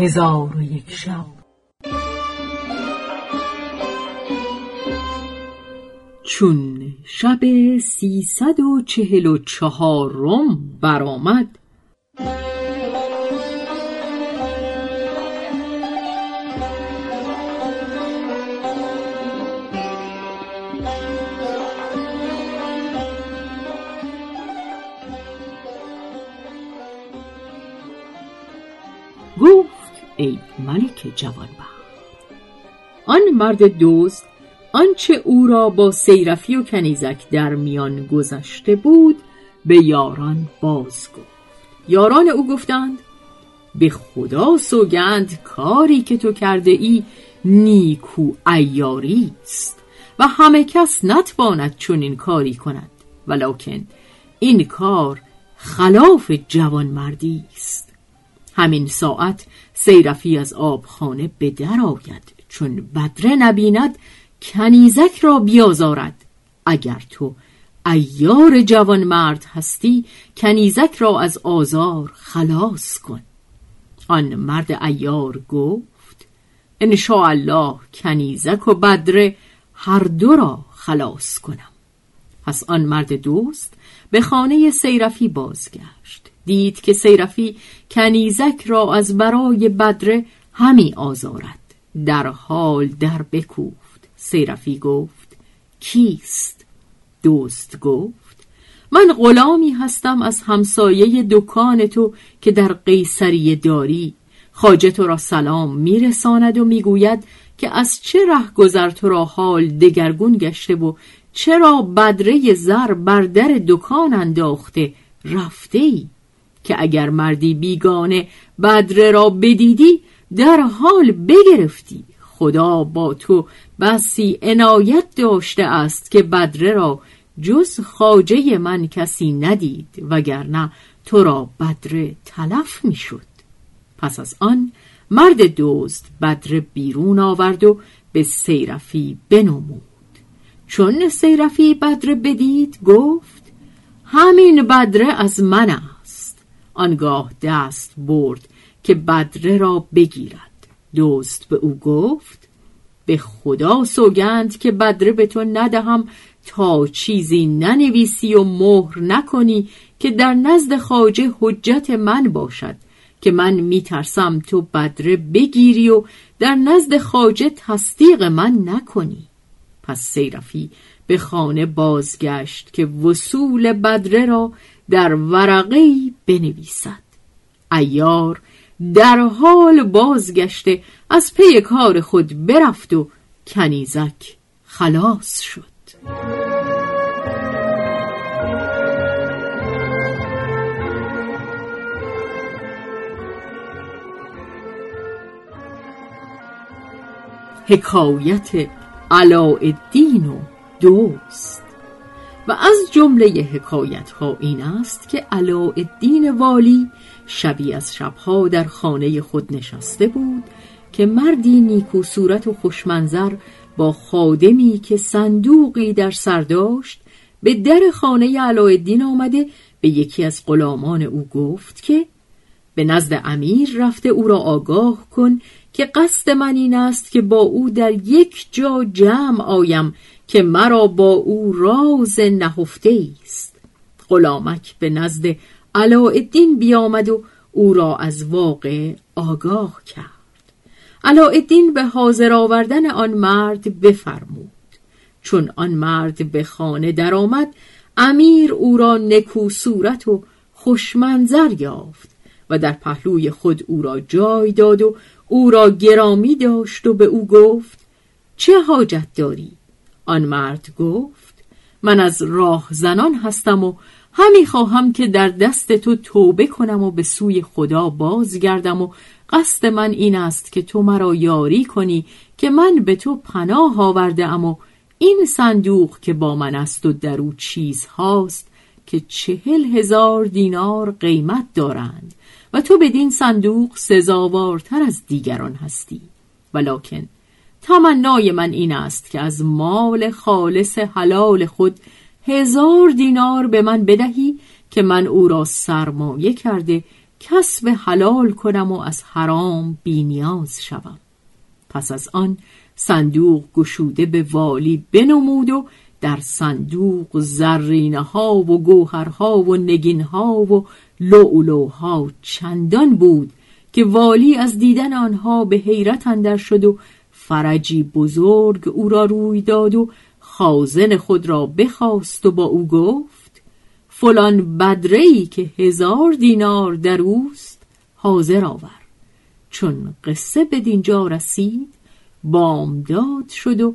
هزار و یک شب. چون شب سیصد و چهل و چهارم برآمد ای ملک جوانبخت. آن مرد دوست آنچه او را با سیرفی و کنیزک در میان گذشته بود به یاران باز گفت. یاران او گفتند به خدا سوگند کاری که تو کرده ای نیکو ایاری است و همه کس نتواند چنین کاری کند ولکن این کار خلاف جوانمردی است. همین ساعت سیرفی از آبخانه به در آید چون بدره نبیند کنیزک را بیازارد. اگر تو ایار جوان مرد هستی کنیزک را از آزار خلاص کن. آن مرد ایار گفت ان الله کنیزک و بدره هر دو را خلاص کنم. پس آن مرد دوست به خانه سیرفی بازگشت. دید که سیرفی کنیزک را از برای بدره همی آزارد. در حال در بکوفت. سیرفی گفت کیست؟ دوست گفت من غلامی هستم از همسایه دکان تو که در قیصریه داری. خاجه تو را سلام میرساند و می‌گوید که از چه ره گذر تو را حال دگرگون گشته و چرا بدره زر بر در دکان انداخته رفته ای؟ که اگر مردی بیگانه بدره را بدیدی در حال بگرفتی. خدا با تو بسی عنایت داشته است که بدره را جز خاجه من کسی ندید وگرنه تو را بدره تلف می‌شد. پس از آن مرد دوست بدره بیرون آورد و به سیرفی بنمود. چون سیرفی بدره بدید گفت همین بدره از من آنگاه دست برد که بدره را بگیرد. دوست به او گفت به خدا سوگند که بدره به تو ندهم تا چیزی ننویسی و مهر نکنی که در نزد خاجه حجت من باشد که من میترسم تو بدره بگیری و در نزد خاجه تصدیق من نکنی. پس سیرفی به خانه بازگشت که وصول بدره را در ورقی بنویسد. ایار در حال بازگشته از پی کار خود برفت و کنیزک خلاص شد. حکایت علاءالدین و دوست و از جمله حکایت ها این است که علاءالدین والی شبی از شبها در خانه خود نشسته بود که مردی نیکو صورت و خوشمنظر با خادمی که صندوقی در سر داشت به در خانه علاءالدین آمده. به یکی از غلامان او گفت که به نزد امیر رفته او را آگاه کن که قصد من این است که با او در یک جا جمع آیم که مرا با او راز نهفته است. غلامک به نزد علاءالدین بیامد و او را از واقع آگاه کرد. علاءالدین به حاضر آوردن آن مرد بفرمود. چون آن مرد به خانه درآمد امیر او را نکو صورت و خوشمنظر یافت. و در پهلوی خود او را جای داد و او را گرامی داشت و به او گفت چه حاجت داری؟ آن مرد گفت من از راه زنان هستم و همی خواهم که در دست تو توبه کنم و به سوی خدا بازگردم و قصد من این است که تو مرا یاری کنی که من به تو پناه آورده ام و این صندوق که با من است و در او چیز هاست که چهل هزار دینار قیمت دارند و تو بدین صندوق سزاوارتر از دیگران هستی. ولکن تمنای من این است که از مال خالص حلال خود هزار دینار به من بدهی که من او را سرمایه کرده کسب حلال کنم و از حرام بینیاز شوم. پس از آن صندوق گشوده به والی بنمود و در صندوق زرینه ها و گوهرها و نگین ها و لؤلؤها چندان بود که والی از دیدن آنها به حیرت اندر شد و فرجی بزرگ او را روی داد و خازن خود را بخواست و با او گفت فلان بدره که هزار دینار در اوست حاضر آور. چون قصه به دینجا رسید بامداد شد و